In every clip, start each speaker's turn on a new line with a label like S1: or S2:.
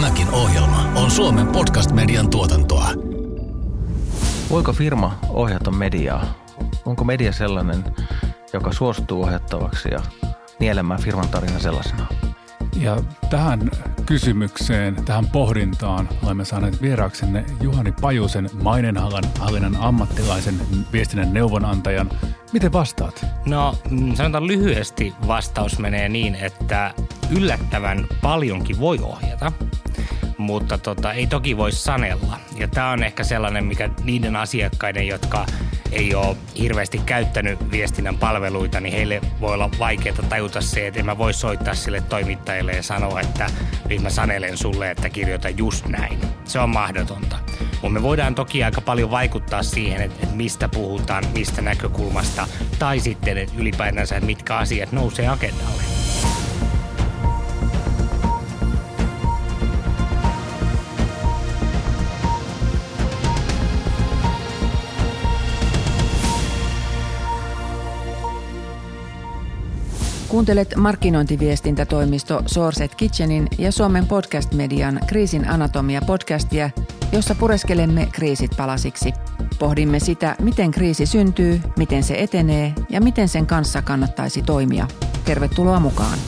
S1: Tämäkin ohjelma on Suomen podcast-median tuotantoa.
S2: Voiko firma ohjata mediaa? Onko media sellainen, joka suostuu ohjattavaksi ja nielemään firman tarina sellaisena?
S3: Ja tähän kysymykseen, tähän pohdintaan olemme saaneet vieraaksenne Juhani Pajusen mainenhallan hallinnan ammattilaisen viestinnän neuvonantajan. Miten vastaat?
S4: No mm, sanotaan lyhyesti vastaus menee niin, että yllättävän paljonkin voi ohjata mutta tota, ei toki voi sanella. Ja tämä on ehkä sellainen, mikä niiden asiakkaiden, jotka ei ole hirveästi käyttänyt viestinnän palveluita, niin heille voi olla vaikeaa tajuta se, että en mä voi soittaa sille toimittajalle ja sanoa, että nyt mä sanelen sulle, että kirjoita just näin. Se on mahdotonta. Mutta me voidaan toki aika paljon vaikuttaa siihen, että, mistä puhutaan, mistä näkökulmasta, tai sitten että ylipäätänsä, että mitkä asiat nousee agendalle.
S5: Kuuntelet markkinointiviestintätoimisto Sourcet Kitchenin ja Suomen podcast-median Kriisin anatomia podcastia, jossa pureskelemme kriisit palasiksi. Pohdimme sitä, miten kriisi syntyy, miten se etenee ja miten sen kanssa kannattaisi toimia. Tervetuloa mukaan.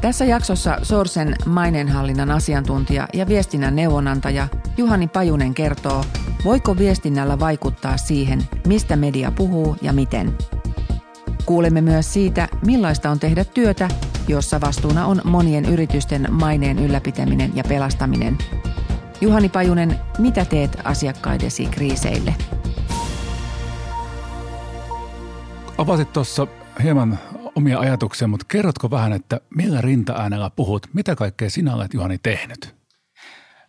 S5: Tässä jaksossa Sourcen maineenhallinnan asiantuntija ja viestinnän neuvonantaja Juhani Pajunen kertoo, voiko viestinnällä vaikuttaa siihen, mistä media puhuu ja miten – Kuulemme myös siitä, millaista on tehdä työtä, jossa vastuuna on monien yritysten maineen ylläpitäminen ja pelastaminen. Juhani Pajunen, mitä teet asiakkaidesi kriiseille?
S3: Avasit tuossa hieman omia ajatuksia, mutta kerrotko vähän, että millä rintaäänellä puhut? Mitä kaikkea sinä olet, Juhani, tehnyt?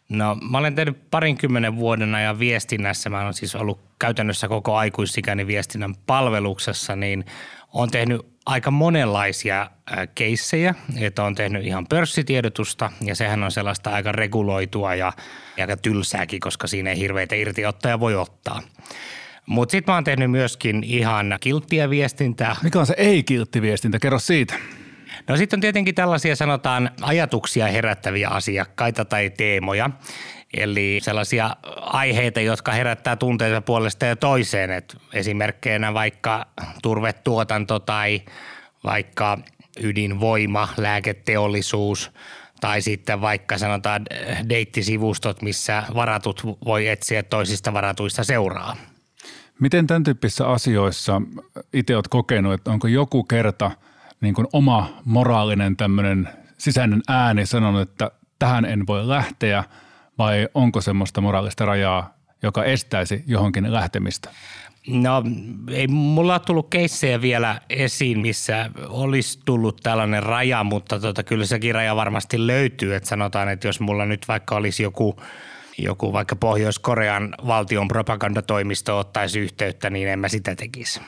S4: No mä olen tehnyt parinkymmenen vuoden ajan viestinnässä. Mä olen siis ollut käytännössä koko aikuisikäinen viestinnän palveluksessa, niin on tehnyt aika monenlaisia keissejä, että on tehnyt ihan pörssitiedotusta ja sehän on sellaista aika reguloitua ja aika tylsääkin, koska siinä ei hirveitä irtiottoja voi ottaa. Mutta sitten mä oon tehnyt myöskin ihan kilttiä viestintää.
S3: Mikä on se ei-kiltti viestintä? Kerro siitä.
S4: No sitten on tietenkin tällaisia sanotaan ajatuksia herättäviä asiakkaita tai teemoja. Eli sellaisia aiheita, jotka herättää tunteita puolesta ja toiseen. Et esimerkkeinä vaikka turvetuotanto tai vaikka ydinvoima, lääketeollisuus tai sitten vaikka sanotaan deittisivustot, missä varatut voi etsiä toisista varatuista seuraa.
S3: Miten tämän tyyppisissä asioissa itse olet kokenut, että onko joku kerta niin kuin oma moraalinen tämmöinen sisäinen ääni sanonut, että tähän en voi lähteä – vai onko semmoista moraalista rajaa, joka estäisi johonkin lähtemistä?
S4: No ei mulla ole tullut keissejä vielä esiin, missä olisi tullut tällainen raja, mutta tota, kyllä sekin raja varmasti löytyy. Että sanotaan, että jos mulla nyt vaikka olisi joku, joku vaikka Pohjois-Korean valtion propagandatoimisto ottaisi yhteyttä, niin en mä sitä tekisi.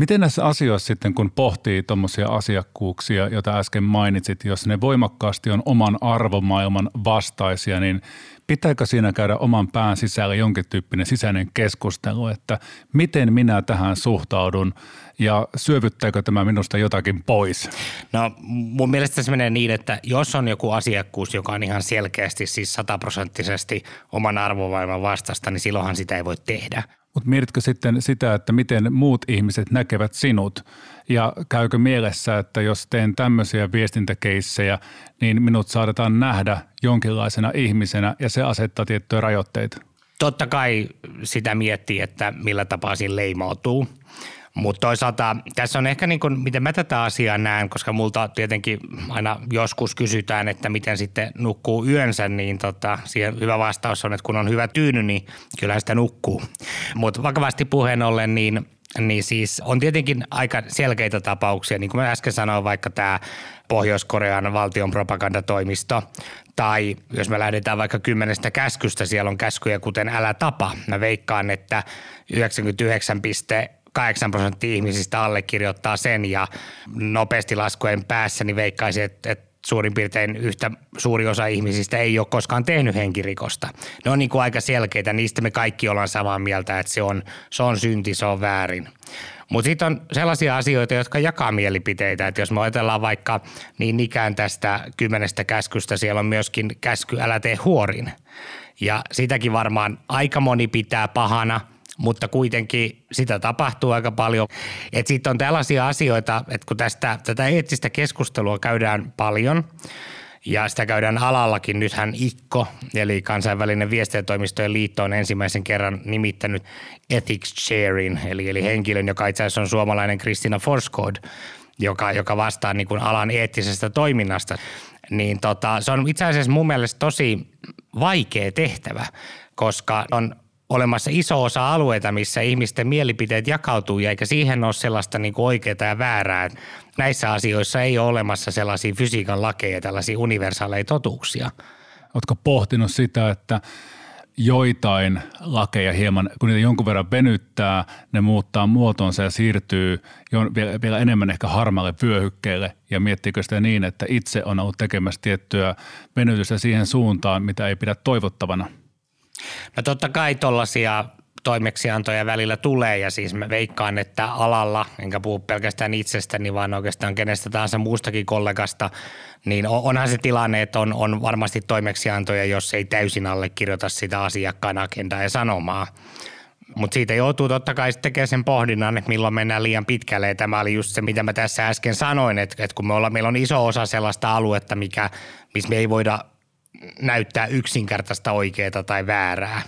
S3: Miten näissä asioissa sitten, kun pohtii tuommoisia asiakkuuksia, joita äsken mainitsit, jos ne voimakkaasti on oman arvomaailman vastaisia, niin pitääkö siinä käydä oman pään sisällä jonkin tyyppinen sisäinen keskustelu, että miten minä tähän suhtaudun ja syövyttääkö tämä minusta jotakin pois?
S4: No mun mielestä se menee niin, että jos on joku asiakkuus, joka on ihan selkeästi siis sataprosenttisesti oman arvomaailman vastasta, niin silloinhan sitä ei voi tehdä.
S3: Mutta mietitkö sitten sitä, että miten muut ihmiset näkevät sinut ja käykö mielessä, että jos teen tämmöisiä viestintäkeissejä, niin minut saadetaan nähdä jonkinlaisena ihmisenä ja se asettaa tiettyjä rajoitteita?
S4: Totta kai sitä miettii, että millä tapaa siinä leimautuu. Mutta toisaalta tässä on ehkä niin kuin, miten mä tätä asiaa näen, koska multa tietenkin aina joskus kysytään, että miten sitten nukkuu yönsä, niin tota, siihen hyvä vastaus on, että kun on hyvä tyyny, niin kyllä sitä nukkuu. Mutta vakavasti puheen ollen, niin niin siis on tietenkin aika selkeitä tapauksia, niin kuin mä äsken sanoin, vaikka tämä Pohjois-Korean valtion propagandatoimisto, tai jos me lähdetään vaikka kymmenestä käskystä, siellä on käskyjä kuten älä tapa. Mä veikkaan, että 99 8 prosenttia ihmisistä allekirjoittaa sen ja nopeasti laskujen päässä niin veikkaisin, että, että suurin piirtein yhtä suuri osa ihmisistä ei ole koskaan tehnyt henkirikosta. Ne on niin kuin aika selkeitä, niistä me kaikki ollaan samaa mieltä, että se on, se on synti, se on väärin. Mutta sitten on sellaisia asioita, jotka jakaa mielipiteitä. Että jos me ajatellaan vaikka niin ikään tästä kymmenestä käskystä, siellä on myöskin käsky älä tee huorin. Ja sitäkin varmaan aika moni pitää pahana – mutta kuitenkin sitä tapahtuu aika paljon. Sitten on tällaisia asioita, että kun tästä, tätä eettistä keskustelua käydään paljon ja sitä käydään alallakin. Nythän IKKO, eli kansainvälinen viestintätoimistojen liitto, on ensimmäisen kerran nimittänyt Ethics Chairin, eli, eli henkilön, joka itse asiassa on suomalainen Kristina Forskod, joka, joka vastaa niin kuin alan eettisestä toiminnasta. Niin tota, se on itse asiassa mun mielestä tosi vaikea tehtävä, koska on olemassa iso osa alueita, missä ihmisten mielipiteet jakautuu, ja eikä siihen ole sellaista niin kuin oikeaa ja väärää. Näissä asioissa ei ole olemassa sellaisia fysiikan lakeja, tällaisia universaaleja totuuksia.
S3: Oletko pohtinut sitä, että joitain lakeja hieman, kun niitä jonkun verran venyttää, ne muuttaa muotonsa ja siirtyy vielä, enemmän ehkä harmaalle vyöhykkeelle ja miettiikö sitä niin, että itse on ollut tekemässä tiettyä venytystä siihen suuntaan, mitä ei pidä toivottavana –
S4: No totta kai tuollaisia toimeksiantoja välillä tulee ja siis mä veikkaan, että alalla, enkä puhu pelkästään itsestäni, vaan oikeastaan kenestä tahansa muustakin kollegasta, niin onhan se tilanne, että on, on varmasti toimeksiantoja, jos ei täysin allekirjoita sitä asiakkaan agendaa ja sanomaa. Mutta siitä joutuu totta kai tekemään sen pohdinnan, että milloin mennään liian pitkälle. Ja tämä oli just se, mitä mä tässä äsken sanoin, että, että kun me ollaan, meillä on iso osa sellaista aluetta, mikä, missä me ei voida näyttää yksinkertaista oikeaa tai väärää.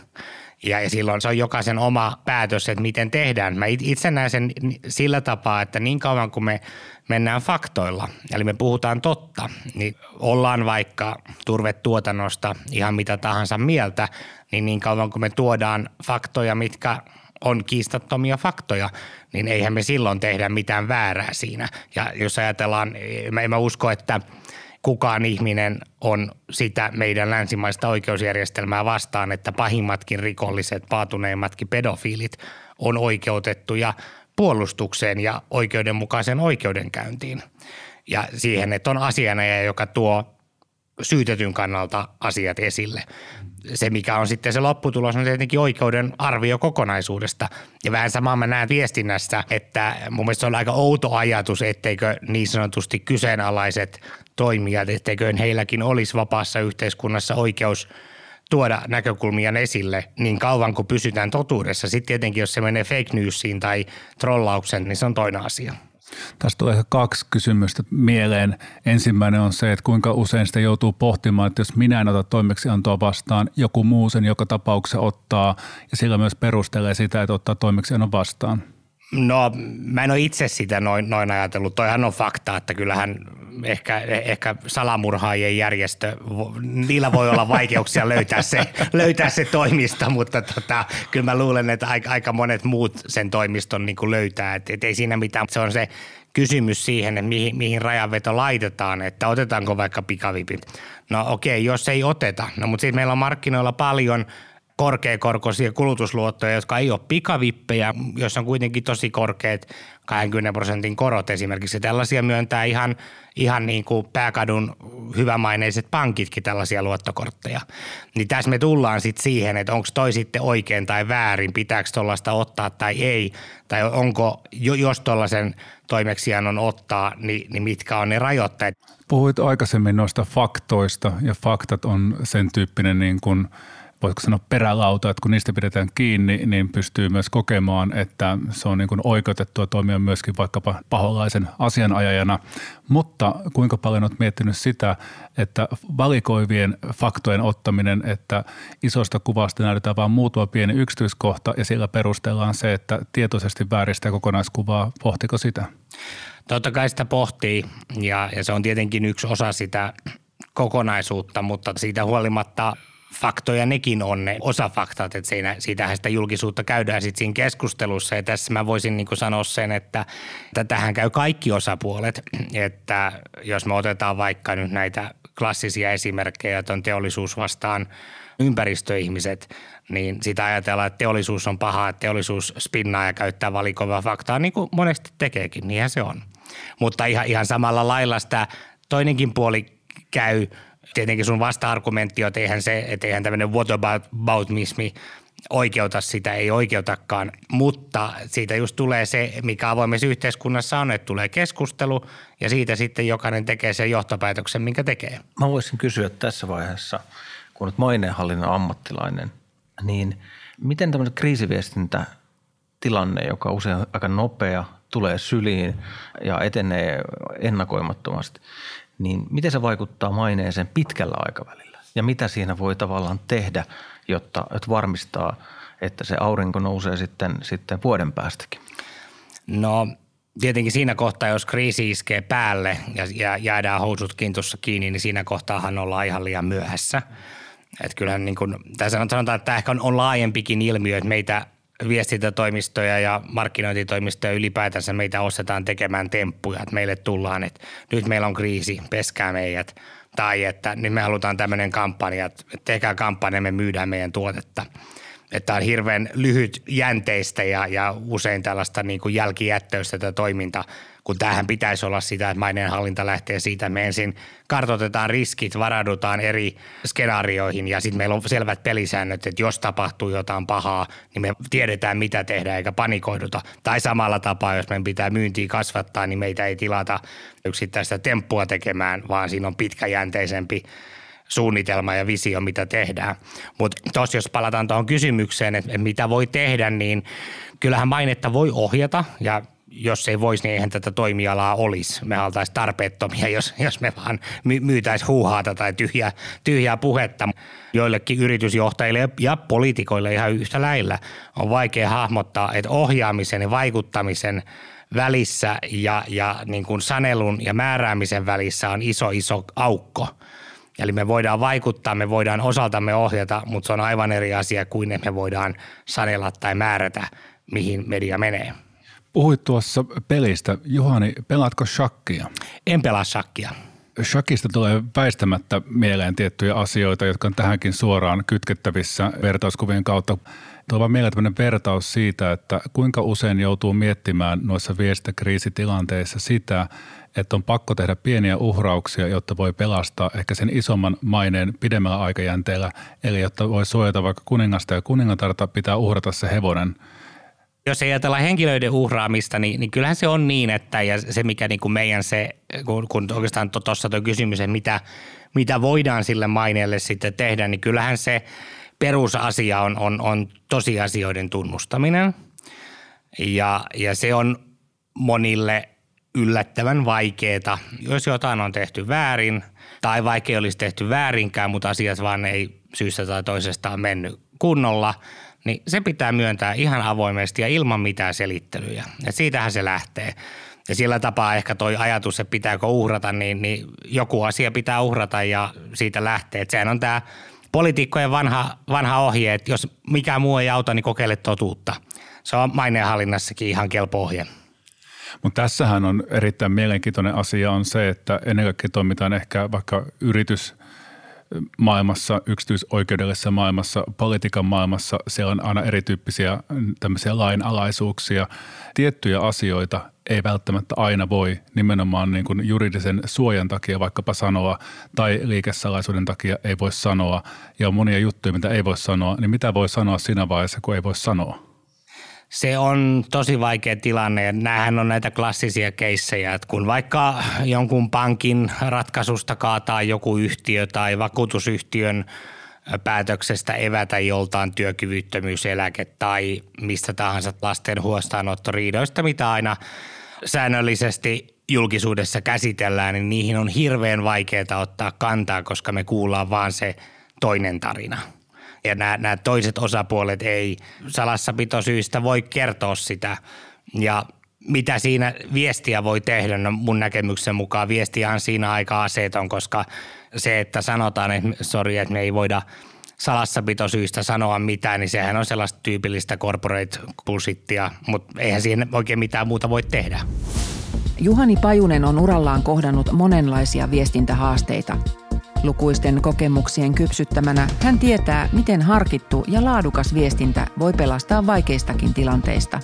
S4: Ja, silloin se on jokaisen oma päätös, että miten tehdään. Mä itse näen sen sillä tapaa, että niin kauan kuin me mennään faktoilla, eli me puhutaan totta, niin ollaan vaikka turvetuotannosta ihan mitä tahansa mieltä, niin niin kauan kuin me tuodaan faktoja, mitkä on kiistattomia faktoja, niin eihän me silloin tehdä mitään väärää siinä. Ja jos ajatellaan, mä, mä usko, että – kukaan ihminen on sitä meidän länsimaista oikeusjärjestelmää vastaan, että pahimmatkin rikolliset, paatuneimmatkin pedofiilit on oikeutettuja puolustukseen ja oikeudenmukaiseen oikeudenkäyntiin. Ja siihen, että on asianajaja, joka tuo syytetyn kannalta asiat esille. Se, mikä on sitten se lopputulos, on tietenkin oikeuden arvio kokonaisuudesta. Ja vähän samaa mä näen viestinnässä, että mun mielestä se on aika outo ajatus, etteikö niin sanotusti kyseenalaiset toimijat, etteikö heilläkin olisi vapaassa yhteiskunnassa oikeus tuoda näkökulmia esille niin kauan kuin pysytään totuudessa. Sitten tietenkin, jos se menee fake newsiin tai trollauksen, niin se on toinen asia.
S3: Tästä tulee ehkä kaksi kysymystä mieleen. Ensimmäinen on se, että kuinka usein sitä joutuu pohtimaan, että jos minä en ota toimeksiantoa vastaan, joku muu sen joka tapauksessa ottaa ja sillä myös perustelee sitä, että ottaa toimeksiannon vastaan.
S4: No mä en ole itse sitä noin, noin ajatellut. Toihan on fakta, että kyllähän ehkä, ehkä salamurhaajien järjestö, niillä voi olla vaikeuksia löytää se, löytää se toimisto, mutta tota, kyllä mä luulen, että aika, aika monet muut sen toimiston niin löytää. Et, et ei siinä mitään, se on se kysymys siihen, että mihin, mihin rajanveto laitetaan, että otetaanko vaikka pikavipit. No okei, okay, jos ei oteta, no mutta sitten meillä on markkinoilla paljon – korkeakorkoisia kulutusluottoja, jotka ei ole pikavippejä, joissa on kuitenkin tosi korkeat 20 prosentin korot esimerkiksi. Tällaisia myöntää ihan, ihan niin kuin pääkadun hyvämaineiset pankitkin tällaisia luottokortteja. Niin tässä me tullaan sitten siihen, että onko toi sitten oikein tai väärin, pitääkö tuollaista ottaa tai ei, tai onko, jos tuollaisen toimeksiannon ottaa, niin, niin mitkä on ne rajoitteet.
S3: Puhuit aikaisemmin noista faktoista ja faktat on sen tyyppinen niin kuin – voisiko sanoa perälauta, että kun niistä pidetään kiinni, niin pystyy myös kokemaan, että se on niin kuin oikeutettua toimia myöskin vaikkapa paholaisen asianajajana. Mutta kuinka paljon olet miettinyt sitä, että valikoivien faktojen ottaminen, että isosta kuvasta näytetään vain muutama pieni yksityiskohta ja sillä perustellaan se, että tietoisesti vääristää kokonaiskuvaa. Pohtiko sitä?
S4: Totta kai sitä pohtii ja, ja se on tietenkin yksi osa sitä kokonaisuutta, mutta siitä huolimatta – faktoja nekin on ne osafaktat, että siinä, siitähän sitä julkisuutta käydään sitten siinä keskustelussa. Ja tässä mä voisin niin sanoa sen, että, tähän käy kaikki osapuolet, että jos me otetaan vaikka nyt näitä klassisia esimerkkejä, että on teollisuus vastaan ympäristöihmiset, niin sitä ajatellaan, että teollisuus on paha, että teollisuus spinnaa ja käyttää valikoivaa faktaa, niin kuin monesti tekeekin, niinhän se on. Mutta ihan, ihan samalla lailla sitä toinenkin puoli käy – tietenkin sun vasta-argumentti on, että eihän, se, että eihän tämmöinen whataboutismi oikeuta sitä, ei oikeutakaan, mutta siitä just tulee se, mikä avoimessa yhteiskunnassa on, että tulee keskustelu ja siitä sitten jokainen tekee sen johtopäätöksen, minkä tekee.
S2: Mä voisin kysyä tässä vaiheessa, kun olet maineenhallinnon ammattilainen, niin miten tämmöinen kriisiviestintä tilanne, joka usein aika nopea, tulee syliin ja etenee ennakoimattomasti, niin miten se vaikuttaa maineeseen pitkällä aikavälillä? Ja mitä siinä voi tavallaan tehdä, jotta, että varmistaa, että se aurinko nousee sitten, sitten vuoden päästäkin?
S4: No tietenkin siinä kohtaa, jos kriisi iskee päälle ja, ja jäädään housut kintussa kiinni, niin siinä kohtaahan ollaan ihan liian myöhässä. Että kyllähän niin kuin, tässä sanotaan, että tämä ehkä on, on laajempikin ilmiö, että meitä viestintätoimistoja ja markkinointitoimistoja ylipäätänsä meitä ostetaan tekemään temppuja, että meille tullaan, että nyt meillä on kriisi, peskää meidät. Tai että nyt me halutaan tämmöinen kampanja, että tehkää kampanja, me myydään meidän tuotetta. Että on hirveän lyhyt jänteistä ja, ja usein tällaista niin kuin jälkijättöistä tätä toiminta – kun tähän pitäisi olla sitä, että maineenhallinta lähtee siitä, että me ensin kartoitetaan riskit, varaudutaan eri skenaarioihin ja sitten meillä on selvät pelisäännöt, että jos tapahtuu jotain pahaa, niin me tiedetään mitä tehdään eikä panikoiduta. Tai samalla tapaa, jos meidän pitää myyntiä kasvattaa, niin meitä ei tilata yksittäistä temppua tekemään, vaan siinä on pitkäjänteisempi suunnitelma ja visio, mitä tehdään. Mutta tuossa jos palataan tuohon kysymykseen, että mitä voi tehdä, niin kyllähän mainetta voi ohjata ja jos ei voisi, niin eihän tätä toimialaa olisi. Me oltaisiin tarpeettomia, jos, jos me vaan my, myytäisiin huuhaata tai tyhjää, tyhjää puhetta. Joillekin yritysjohtajille ja poliitikoille ihan yhtä lailla on vaikea hahmottaa, että ohjaamisen ja vaikuttamisen välissä ja, ja niin kuin sanelun ja määräämisen välissä on iso, iso aukko. Eli me voidaan vaikuttaa, me voidaan osaltamme ohjata, mutta se on aivan eri asia kuin että me voidaan sanella tai määrätä, mihin media menee.
S3: Puhuit tuossa pelistä. Juhani, pelaatko shakkia?
S4: En pelaa shakkia.
S3: Shakista tulee väistämättä mieleen tiettyjä asioita, jotka on tähänkin suoraan kytkettävissä vertauskuvien kautta. Tuo vaan mieleen tämmöinen vertaus siitä, että kuinka usein joutuu miettimään noissa viestintäkriisitilanteissa sitä, että on pakko tehdä pieniä uhrauksia, jotta voi pelastaa ehkä sen isomman maineen pidemmällä aikajänteellä. Eli jotta voi suojata vaikka kuningasta ja kuningatarta, pitää uhrata se hevonen –
S4: jos ei ajatella henkilöiden uhraamista, niin, niin kyllähän se on niin, että ja se mikä niin kuin meidän se, kun, kun oikeastaan tuossa tuo kysymys, että mitä, mitä voidaan sille maineelle sitten tehdä, niin kyllähän se perusasia on, on, on tosiasioiden tunnustaminen. Ja, ja se on monille yllättävän vaikeaa, jos jotain on tehty väärin tai vaikka ei olisi tehty väärinkään, mutta asiat vaan ei syystä tai toisesta mennyt kunnolla – niin se pitää myöntää ihan avoimesti ja ilman mitään selittelyjä. Ja siitähän se lähtee. Ja sillä tapaa ehkä toi ajatus, että pitääkö uhrata, niin, niin joku asia pitää uhrata ja siitä lähtee. Että sehän on tämä poliitikkojen vanha, vanha ohje, että jos mikään muu ei auta, niin kokeile totuutta. Se on maineenhallinnassakin ihan kelpo ohje.
S3: Mutta tässähän on erittäin mielenkiintoinen asia on se, että ennen kaikkea toimitaan ehkä vaikka yritys – maailmassa, yksityisoikeudellisessa maailmassa, politiikan maailmassa, siellä on aina erityyppisiä tämmöisiä lainalaisuuksia. Tiettyjä asioita ei välttämättä aina voi nimenomaan niin kuin juridisen suojan takia vaikkapa sanoa tai liikesalaisuuden takia ei voi sanoa ja on monia juttuja, mitä ei voi sanoa, niin mitä voi sanoa siinä vaiheessa, kun ei voi sanoa?
S4: Se on tosi vaikea tilanne ja on näitä klassisia keissejä, että kun vaikka jonkun pankin ratkaisusta kaataa joku yhtiö tai vakuutusyhtiön päätöksestä evätä joltain työkyvyttömyyseläke tai mistä tahansa lasten huostaanottoriidoista, mitä aina säännöllisesti julkisuudessa käsitellään, niin niihin on hirveän vaikeaa ottaa kantaa, koska me kuullaan vaan se toinen tarina – ja nämä, nämä toiset osapuolet ei salassapitosyistä voi kertoa sitä. Ja mitä siinä viestiä voi tehdä? No mun näkemyksen mukaan viestiä on siinä aika aseeton, koska se, että sanotaan, että sori, että me ei voida salassapitosyistä sanoa mitään, niin sehän on sellaista tyypillistä corporate bullshittia, mutta eihän siihen oikein mitään muuta voi tehdä.
S5: Juhani Pajunen on urallaan kohdannut monenlaisia viestintähaasteita – Lukuisten kokemuksien kypsyttämänä hän tietää, miten harkittu ja laadukas viestintä voi pelastaa vaikeistakin tilanteista.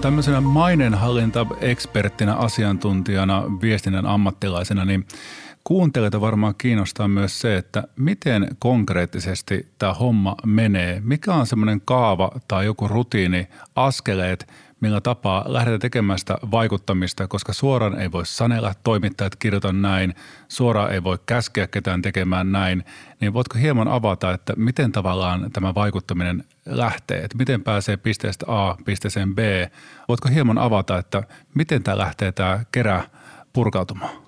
S3: Tämmöisenä mainenhallinta-eksperttinä, asiantuntijana, viestinnän ammattilaisena, niin Kuuntelijoita varmaan kiinnostaa myös se, että miten konkreettisesti tämä homma menee. Mikä on semmoinen kaava tai joku rutiini, askeleet, millä tapaa lähdetään tekemään sitä vaikuttamista, koska suoraan ei voi sanella toimittajat kirjoita näin, suoraan ei voi käskeä ketään tekemään näin, niin voitko hieman avata, että miten tavallaan tämä vaikuttaminen lähtee, että miten pääsee pisteestä A pisteeseen B, voitko hieman avata, että miten tämä lähtee tämä kerä purkautumaan?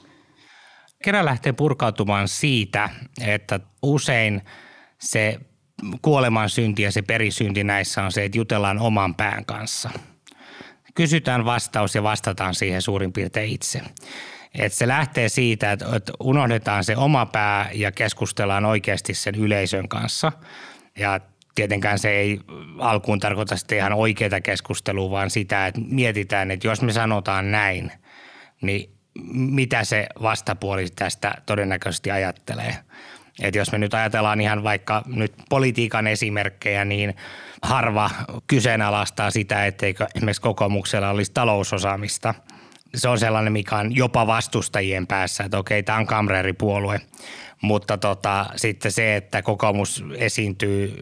S4: Kerä lähtee purkautumaan siitä, että usein se kuoleman synti ja se perisynti näissä on se, että jutellaan oman pään kanssa – kysytään vastaus ja vastataan siihen suurin piirtein itse. Et se lähtee siitä, että unohdetaan se oma pää ja keskustellaan oikeasti sen yleisön kanssa. Ja tietenkään se ei alkuun tarkoita sitten ihan oikeaa keskustelua, vaan sitä, että mietitään, että jos me sanotaan näin, niin mitä se vastapuoli tästä todennäköisesti ajattelee. Et jos me nyt ajatellaan ihan vaikka nyt politiikan esimerkkejä, niin – harva kyseenalaistaa sitä, etteikö esimerkiksi kokoomuksella olisi talousosaamista. Se on sellainen, mikä on jopa vastustajien päässä, että okei, tämä on kamreeripuolue. Mutta tota, sitten se, että kokoomus esiintyy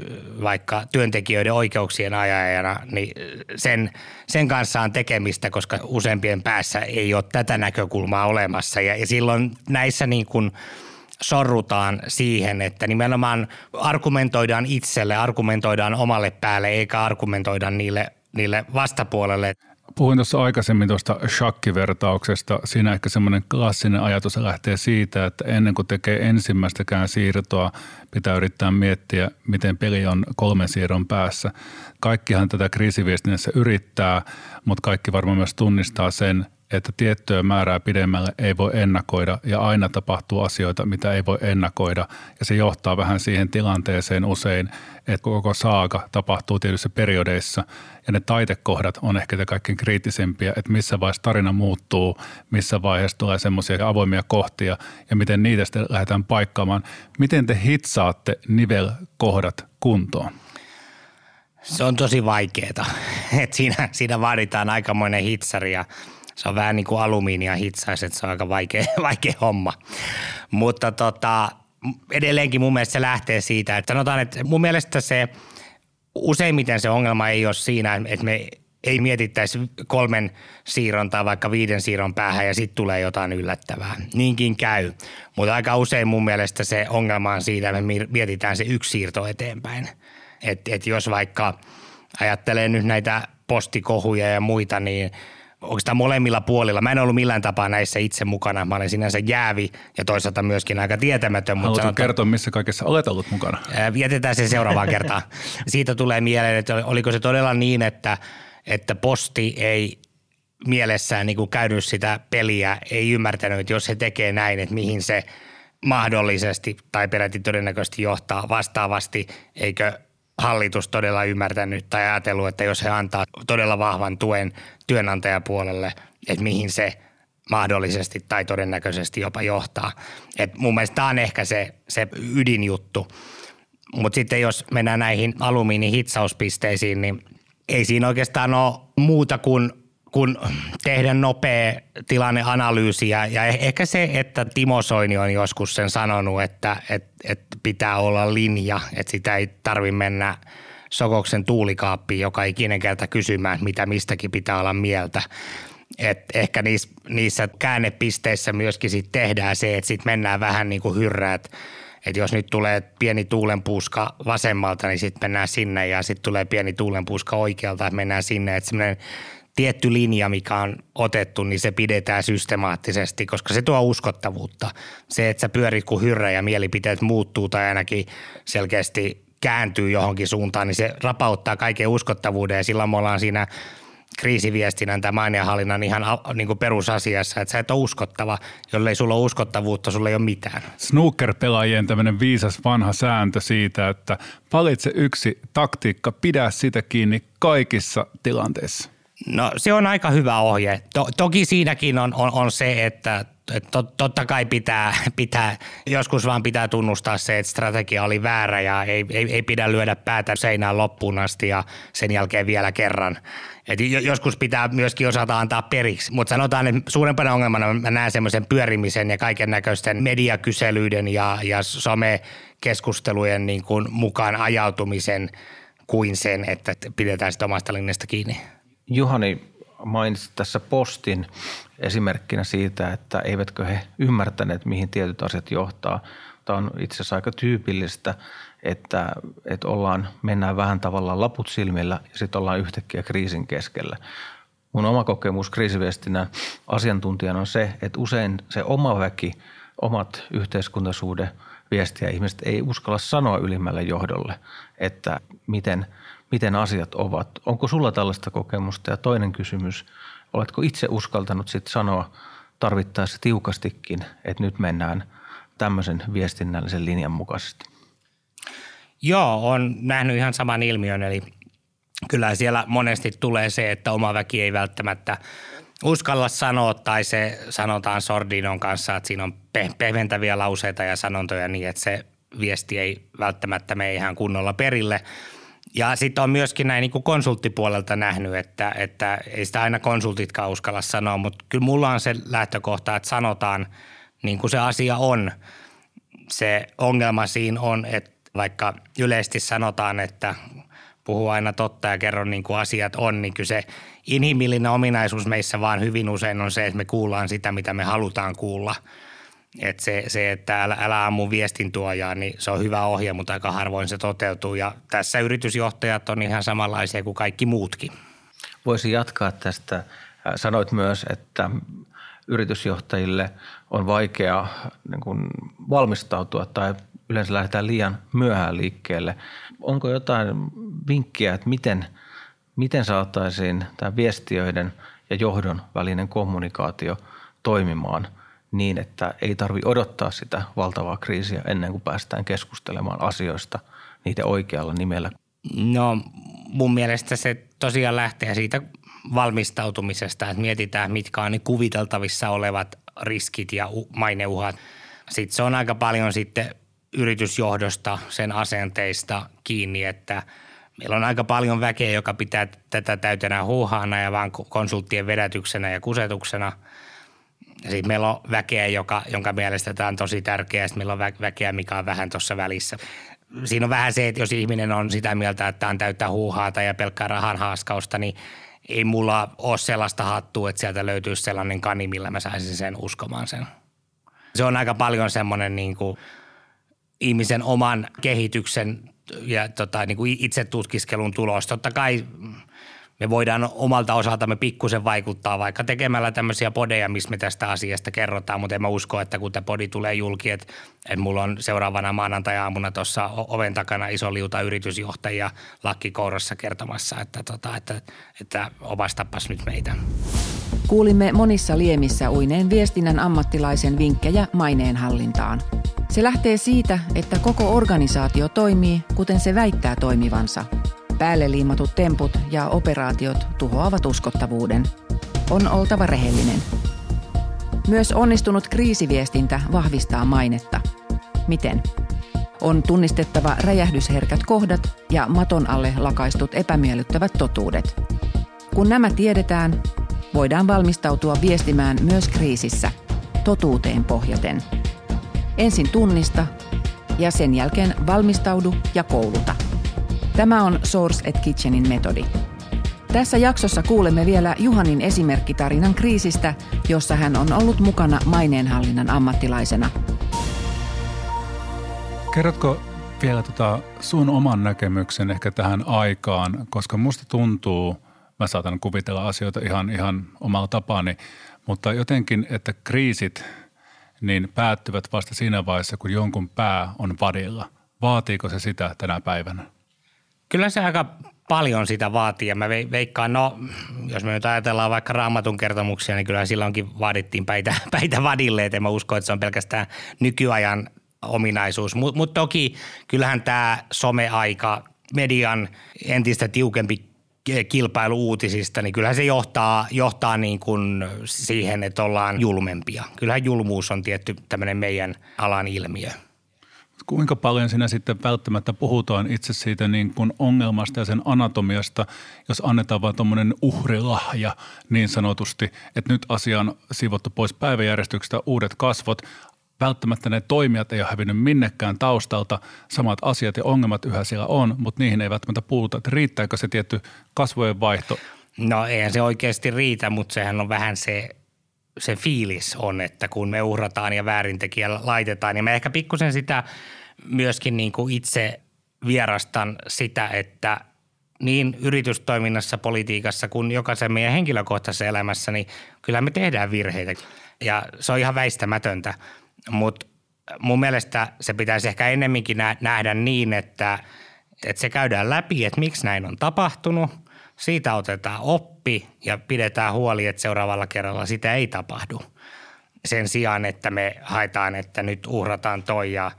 S4: vaikka työntekijöiden oikeuksien ajajana, niin sen, sen kanssa on tekemistä, koska useimpien päässä ei ole tätä näkökulmaa olemassa. Ja, ja silloin näissä niin kuin – sorrutaan siihen, että nimenomaan argumentoidaan itselle, argumentoidaan omalle päälle eikä argumentoida niille, niille vastapuolelle.
S3: Puhuin tuossa aikaisemmin tuosta shakkivertauksesta. Siinä ehkä semmoinen klassinen ajatus lähtee siitä, että ennen kuin tekee ensimmäistäkään siirtoa, pitää yrittää miettiä, miten peli on kolmen siirron päässä. Kaikkihan tätä kriisiviestinnässä yrittää, mutta kaikki varmaan myös tunnistaa sen, että tiettyä määrää pidemmälle ei voi ennakoida ja aina tapahtuu asioita, mitä ei voi ennakoida. Ja se johtaa vähän siihen tilanteeseen usein, että koko saaka tapahtuu tietyissä periodeissa ja ne taitekohdat on ehkä te kaikkein kriittisempiä, että missä vaiheessa tarina muuttuu, missä vaiheessa tulee semmoisia avoimia kohtia ja miten niitä sitten lähdetään paikkaamaan. Miten te hitsaatte nivelkohdat kuntoon?
S4: Se on tosi vaikeaa. siinä, siinä vaaditaan aikamoinen hitsari ja – se on vähän niin kuin alumiinia hitsaisi, että se on aika vaikea, vaikea homma. Mutta tota, edelleenkin mun mielestä se lähtee siitä, että sanotaan, että mun mielestä se useimmiten se ongelma ei ole siinä, että me ei mietittäisi kolmen siirron tai vaikka viiden siirron päähän ja sitten tulee jotain yllättävää. Niinkin käy. Mutta aika usein mun mielestä se ongelma on siitä, että me mietitään se yksi siirto eteenpäin. Että et jos vaikka ajattelee nyt näitä postikohuja ja muita, niin – oikeastaan molemmilla puolilla. Mä en ollut millään tapaa näissä itse mukana. Mä olen sinänsä jäävi ja toisaalta myöskin aika tietämätön.
S3: Haluatko mutta kertoa, missä kaikessa olet ollut mukana?
S4: Jätetään se seuraavaan kertaan. Siitä tulee mieleen, että oliko se todella niin, että, että posti ei mielessään niin kuin käynyt sitä peliä, ei ymmärtänyt, että jos he tekee näin, että mihin se mahdollisesti tai peräti todennäköisesti johtaa vastaavasti, eikö hallitus todella ymmärtänyt tai ajatellut, että jos he antaa todella vahvan tuen työnantajapuolelle, että mihin se mahdollisesti tai todennäköisesti jopa johtaa. Et mun mielestä tämä on ehkä se, se ydinjuttu. Mutta sitten jos mennään näihin alumiinihitsauspisteisiin, niin ei siinä oikeastaan ole muuta kuin kun tehdä nopea tilanneanalyysi ja, ja ehkä se, että Timo Soini on joskus sen sanonut, että, että, että pitää olla linja, että sitä ei tarvi mennä Sokoksen tuulikaappiin joka ikinen kerta kysymään, mitä mistäkin pitää olla mieltä. Et ehkä niissä, niissä käännepisteissä myöskin sit tehdään se, että sitten mennään vähän niin kuin hyrräät että jos nyt tulee pieni tuulenpuuska vasemmalta, niin sitten mennään sinne ja sitten tulee pieni tuulenpuuska oikealta, että mennään sinne. Että tietty linja, mikä on otettu, niin se pidetään systemaattisesti, koska se tuo uskottavuutta. Se, että sä pyörit kuin hyrrä ja mielipiteet muuttuu tai ainakin selkeästi kääntyy johonkin suuntaan, niin se rapauttaa kaiken uskottavuuden ja silloin me ollaan siinä kriisiviestinnän tai mainiahallinnan ihan niin kuin perusasiassa, että sä et ole uskottava, jollei sulla ole uskottavuutta, sulla ei ole mitään.
S3: Snooker-pelaajien tämmöinen viisas vanha sääntö siitä, että valitse yksi taktiikka, pidä sitä kiinni kaikissa tilanteissa.
S4: No se on aika hyvä ohje. To, toki siinäkin on, on, on se, että tot, totta kai pitää, pitää, joskus vaan pitää tunnustaa se, että strategia oli väärä ja ei, ei, ei pidä lyödä päätä seinään loppuun asti ja sen jälkeen vielä kerran. Et joskus pitää myöskin osata antaa periksi, mutta sanotaan, että suurempana ongelmana mä näen semmoisen pyörimisen ja kaiken näköisten mediakyselyiden ja, ja somekeskustelujen niin kuin mukaan ajautumisen kuin sen, että pidetään sitä omasta linjasta kiinni.
S2: Juhani mainitsit tässä postin esimerkkinä siitä, että eivätkö he ymmärtäneet, mihin tietyt asiat johtaa. Tämä on itse asiassa aika tyypillistä, että, että ollaan, mennään vähän tavallaan laput silmillä ja sitten ollaan yhtäkkiä kriisin keskellä. Mun oma kokemus kriisiviestinnän asiantuntijana on se, että usein se oma väki, omat yhteiskuntasuuden viestiä ihmiset ei uskalla sanoa ylimmälle johdolle, että miten, miten asiat ovat. Onko sulla tällaista kokemusta? Ja toinen kysymys, oletko itse uskaltanut sitten sanoa tarvittaessa tiukastikin, että nyt mennään tämmöisen viestinnällisen linjan mukaisesti?
S4: Joo, on nähnyt ihan saman ilmiön, eli kyllä siellä monesti tulee se, että oma väki ei välttämättä uskalla sanoa tai se sanotaan sordinon kanssa, että siinä on pehmentäviä lauseita ja sanontoja niin, että se viesti ei välttämättä mene ihan kunnolla perille. Ja sitten on myöskin näin niin konsulttipuolelta nähnyt, että, että ei sitä aina konsultitkaan uskalla sanoa, mutta kyllä mulla on se lähtökohta, että sanotaan niin kuin se asia on. Se ongelma siinä on, että vaikka yleisesti sanotaan, että puhuu aina totta ja kerro niin kuin asiat on, niin kyllä se inhimillinen ominaisuus meissä vaan hyvin usein on se, että me kuullaan sitä, mitä me halutaan kuulla. Et se, se, että älä, älä ammu viestin tuojaa, niin se on hyvä ohje, mutta aika harvoin se toteutuu. Ja tässä yritysjohtajat on ihan samanlaisia kuin kaikki muutkin.
S2: Voisi jatkaa tästä. Sanoit myös, että yritysjohtajille on vaikea niin kuin valmistautua tai yleensä lähdetään liian myöhään liikkeelle. Onko jotain vinkkiä, että miten, miten saataisiin tämä viestiöiden ja johdon välinen kommunikaatio toimimaan niin, että ei tarvi odottaa sitä valtavaa kriisiä ennen kuin päästään keskustelemaan asioista niiden oikealla nimellä?
S4: No mun mielestä se tosiaan lähtee siitä valmistautumisesta, että mietitään mitkä on ne kuviteltavissa olevat riskit ja maineuhat. Sitten se on aika paljon sitten yritysjohdosta, sen asenteista kiinni, että meillä on aika paljon väkeä, joka pitää tätä täytenä huuhaana ja vaan konsulttien vedätyksenä ja kusetuksena. Sitten meillä on väkeä, joka, jonka mielestä tämä on tosi tärkeää, sitten meillä on väkeä, mikä on vähän tuossa välissä. Siinä on vähän se, että jos ihminen on sitä mieltä, että tämä on täyttä huuhaata ja pelkkää rahan haaskausta, niin ei mulla ole sellaista hattua, että sieltä löytyisi sellainen kani, millä mä saisin sen uskomaan sen. Se on aika paljon semmoinen niin kuin – ihmisen oman kehityksen ja tota, niin kuin itse tutkiskelun tulos. Totta kai me voidaan omalta osaltamme pikkusen vaikuttaa vaikka tekemällä tämmöisiä podeja, missä me tästä asiasta kerrotaan, mutta en mä usko, että kun tämä podi tulee julki, että, että mulla on seuraavana maanantai-aamuna tuossa oven takana iso liuta yritysjohtajia lakkikourassa kertomassa, että, tota, että, että opastapas nyt meitä.
S5: Kuulimme monissa liemissä uineen viestinnän ammattilaisen vinkkejä maineenhallintaan – se lähtee siitä, että koko organisaatio toimii, kuten se väittää toimivansa. Päälle liimatut temput ja operaatiot tuhoavat uskottavuuden. On oltava rehellinen. Myös onnistunut kriisiviestintä vahvistaa mainetta. Miten? On tunnistettava räjähdysherkät kohdat ja maton alle lakaistut epämiellyttävät totuudet. Kun nämä tiedetään, voidaan valmistautua viestimään myös kriisissä, totuuteen pohjaten – Ensin tunnista ja sen jälkeen valmistaudu ja kouluta. Tämä on Source at Kitchenin metodi. Tässä jaksossa kuulemme vielä Juhanin esimerkkitarinan kriisistä, jossa hän on ollut mukana maineenhallinnan ammattilaisena.
S3: Kerrotko vielä tota sun oman näkemyksen ehkä tähän aikaan, koska musta tuntuu, mä saatan kuvitella asioita ihan, ihan omalla tapaani, mutta jotenkin, että kriisit – niin päättyvät vasta siinä vaiheessa, kun jonkun pää on vadilla. Vaatiiko se sitä tänä päivänä?
S4: Kyllä se aika paljon sitä vaatii ja mä veikkaan, no jos me nyt ajatellaan vaikka raamatun kertomuksia, niin kyllä silloinkin vaadittiin päitä, päitä vadille, että mä usko, että se on pelkästään nykyajan ominaisuus. Mutta mut toki kyllähän tämä someaika, median entistä tiukempi kilpailuuutisista, niin kyllähän se johtaa, johtaa niin kuin siihen, että ollaan julmempia. Kyllähän julmuus on tietty tämmöinen meidän alan ilmiö.
S3: Kuinka paljon sinä sitten välttämättä puhutaan itse siitä niin kuin ongelmasta ja sen anatomiasta, jos annetaan vain tuommoinen uhrilahja niin sanotusti, että nyt asia on siivottu pois päiväjärjestyksestä uudet kasvot, välttämättä ne toimijat ei ole hävinnyt minnekään taustalta, samat asiat ja ongelmat yhä siellä on, mutta niihin ei välttämättä puhuta, että riittääkö se tietty kasvojen vaihto?
S4: No eihän se oikeasti riitä, mutta sehän on vähän se, se fiilis on, että kun me uhrataan ja väärintekijä laitetaan, niin me ehkä pikkusen sitä myöskin niin kuin itse vierastan sitä, että niin yritystoiminnassa, politiikassa kuin jokaisen meidän henkilökohtaisessa elämässä, niin kyllä me tehdään virheitä ja se on ihan väistämätöntä – mutta mun mielestä se pitäisi ehkä ennemminkin nähdä niin, että, että se käydään läpi, että miksi näin on tapahtunut. Siitä otetaan oppi ja pidetään huoli, että seuraavalla kerralla sitä ei tapahdu. Sen sijaan, että me haetaan, että nyt uhrataan toi ja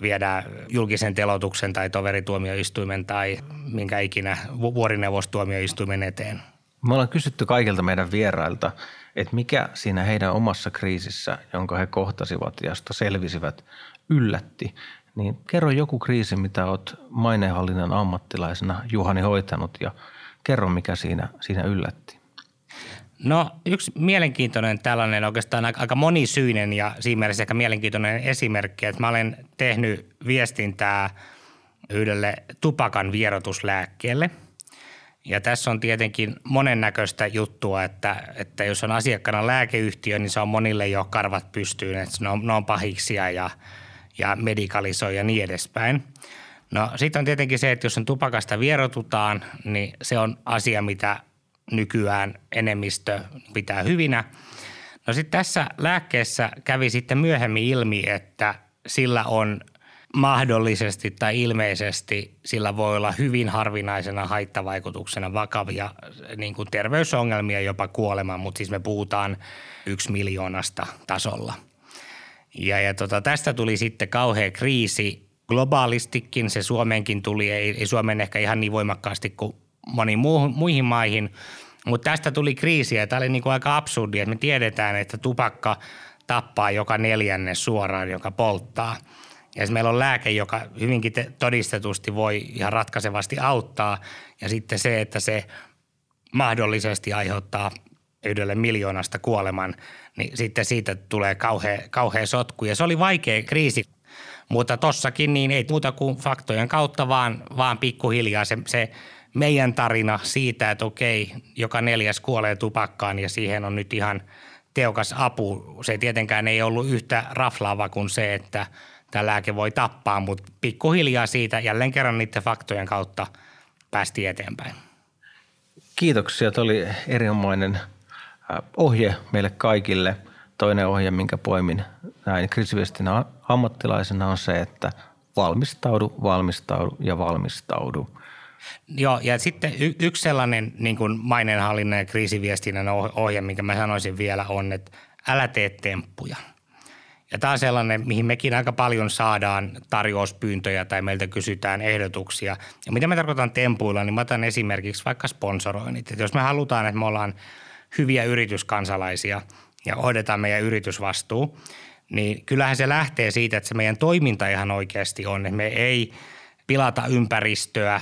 S4: viedään julkisen telotuksen tai toverituomioistuimen tai minkä ikinä vuorineuvostuomioistuimen eteen.
S2: Me ollaan kysytty kaikilta meidän vierailta – että mikä siinä heidän omassa kriisissä, jonka he kohtasivat ja josta selvisivät, yllätti. Niin kerro joku kriisi, mitä olet maineenhallinnan ammattilaisena Juhani hoitanut ja kerro, mikä siinä, siinä yllätti.
S4: No yksi mielenkiintoinen tällainen oikeastaan aika monisyinen ja siinä mielessä ehkä mielenkiintoinen esimerkki, että mä olen tehnyt viestintää yhdelle tupakan vierotuslääkkeelle – ja tässä on tietenkin monennäköistä juttua, että, että jos on asiakkaana lääkeyhtiö, niin se on monille jo karvat pystyyn, että ne on, ne on pahiksia ja, ja medikalisoi ja niin edespäin. No sitten on tietenkin se, että jos on tupakasta vierotutaan, niin se on asia, mitä nykyään enemmistö pitää hyvinä. No sitten tässä lääkkeessä kävi sitten myöhemmin ilmi, että sillä on – mahdollisesti tai ilmeisesti sillä voi olla hyvin harvinaisena haittavaikutuksena vakavia niin kuin terveysongelmia, jopa kuolema, mutta siis me puhutaan yksi miljoonasta tasolla. Ja, ja tota, tästä tuli sitten kauhea kriisi globaalistikin, se Suomeenkin tuli, ei, ei Suomen ehkä ihan niin voimakkaasti kuin moniin muuhun, muihin maihin, mutta tästä tuli kriisi ja tämä oli niin kuin aika absurdi, että me tiedetään, että tupakka tappaa joka neljänne suoraan, joka polttaa – ja meillä on lääke, joka hyvinkin todistetusti voi ihan ratkaisevasti auttaa. Ja sitten se, että se mahdollisesti aiheuttaa yhdelle miljoonasta kuoleman, niin sitten siitä tulee kauhea, kauhea sotku. Ja se oli vaikea kriisi, mutta tossakin niin ei muuta kuin faktojen kautta, vaan, vaan pikkuhiljaa se, se meidän tarina siitä, että okei, joka neljäs kuolee tupakkaan ja siihen on nyt ihan teokas apu. Se tietenkään ei ollut yhtä raflaava kuin se, että – tämä lääke voi tappaa, mutta pikkuhiljaa siitä jälleen kerran niiden faktojen kautta päästiin eteenpäin.
S2: Kiitoksia. Tämä oli erinomainen äh, ohje meille kaikille. Toinen ohje, minkä poimin näin kriisiviestinä ammattilaisena on se, että valmistaudu, valmistaudu ja valmistaudu.
S4: Joo, ja sitten y- yksi sellainen niin kuin maineenhallinnan ja kriisiviestinnän ohje, minkä mä sanoisin vielä on, että älä tee temppuja – ja tämä on sellainen, mihin mekin aika paljon saadaan tarjouspyyntöjä tai meiltä kysytään ehdotuksia. Ja mitä me tarkoitan tempuilla, niin mä otan esimerkiksi vaikka sponsoroinnit. Että jos me halutaan, että me ollaan hyviä yrityskansalaisia ja hoidetaan meidän yritysvastuu, niin kyllähän se lähtee siitä, että se meidän toiminta ihan oikeasti on, me ei pilata ympäristöä,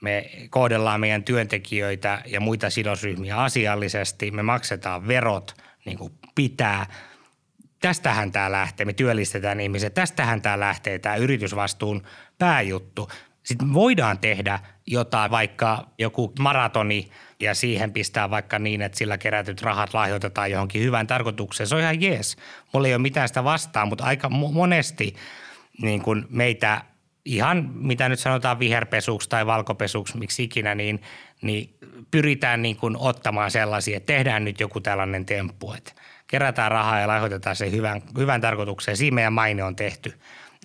S4: me kohdellaan meidän työntekijöitä ja muita sidosryhmiä asiallisesti, me maksetaan verot niin kuin pitää – tästähän tämä lähtee, me työllistetään ihmisiä, tästähän tämä lähtee, tämä yritysvastuun pääjuttu. Sitten voidaan tehdä jotain, vaikka joku maratoni ja siihen pistää vaikka niin, että sillä kerätyt rahat lahjoitetaan johonkin hyvään tarkoitukseen. Se on ihan jees. Mulla ei ole mitään sitä vastaan, mutta aika monesti niin kuin meitä ihan mitä nyt sanotaan viherpesuksi tai valkopesuksi, miksi ikinä, niin, niin pyritään niin kuin ottamaan sellaisia, että tehdään nyt joku tällainen temppu, että – kerätään rahaa ja lahjoitetaan se hyvän, hyvän tarkoitukseen. Siinä meidän maine on tehty.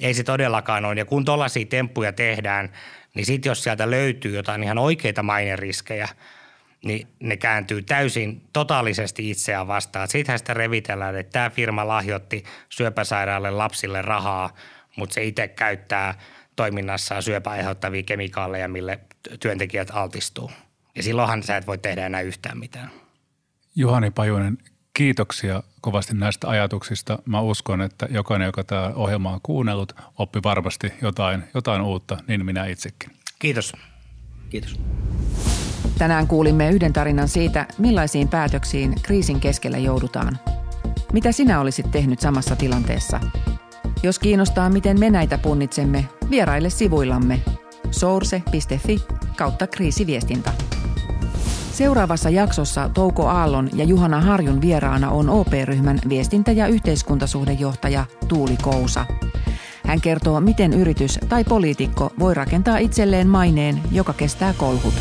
S4: Ei se todellakaan ole. Ja kun tuollaisia temppuja tehdään, niin sitten jos sieltä löytyy jotain ihan oikeita maineriskejä, niin ne kääntyy täysin totaalisesti itseään vastaan. Siitähän sitä revitellään, että tämä firma lahjoitti syöpäsairaalle lapsille rahaa, mutta se itse käyttää toiminnassaan syöpää aiheuttavia kemikaaleja, mille työntekijät altistuu. Ja silloinhan sä et voi tehdä enää yhtään mitään.
S3: Juhani Pajunen, kiitoksia kovasti näistä ajatuksista. Mä uskon, että jokainen, joka tämä ohjelma on kuunnellut, oppi varmasti jotain, jotain uutta, niin minä itsekin.
S4: Kiitos.
S2: Kiitos.
S5: Tänään kuulimme yhden tarinan siitä, millaisiin päätöksiin kriisin keskellä joudutaan. Mitä sinä olisit tehnyt samassa tilanteessa? Jos kiinnostaa, miten me näitä punnitsemme, vieraille sivuillamme source.fi kautta kriisiviestintä. Seuraavassa jaksossa Touko Aallon ja Juhana Harjun vieraana on OP-ryhmän viestintä- ja yhteiskuntasuhdejohtaja Tuuli Kousa. Hän kertoo, miten yritys tai poliitikko voi rakentaa itselleen maineen, joka kestää kolhut.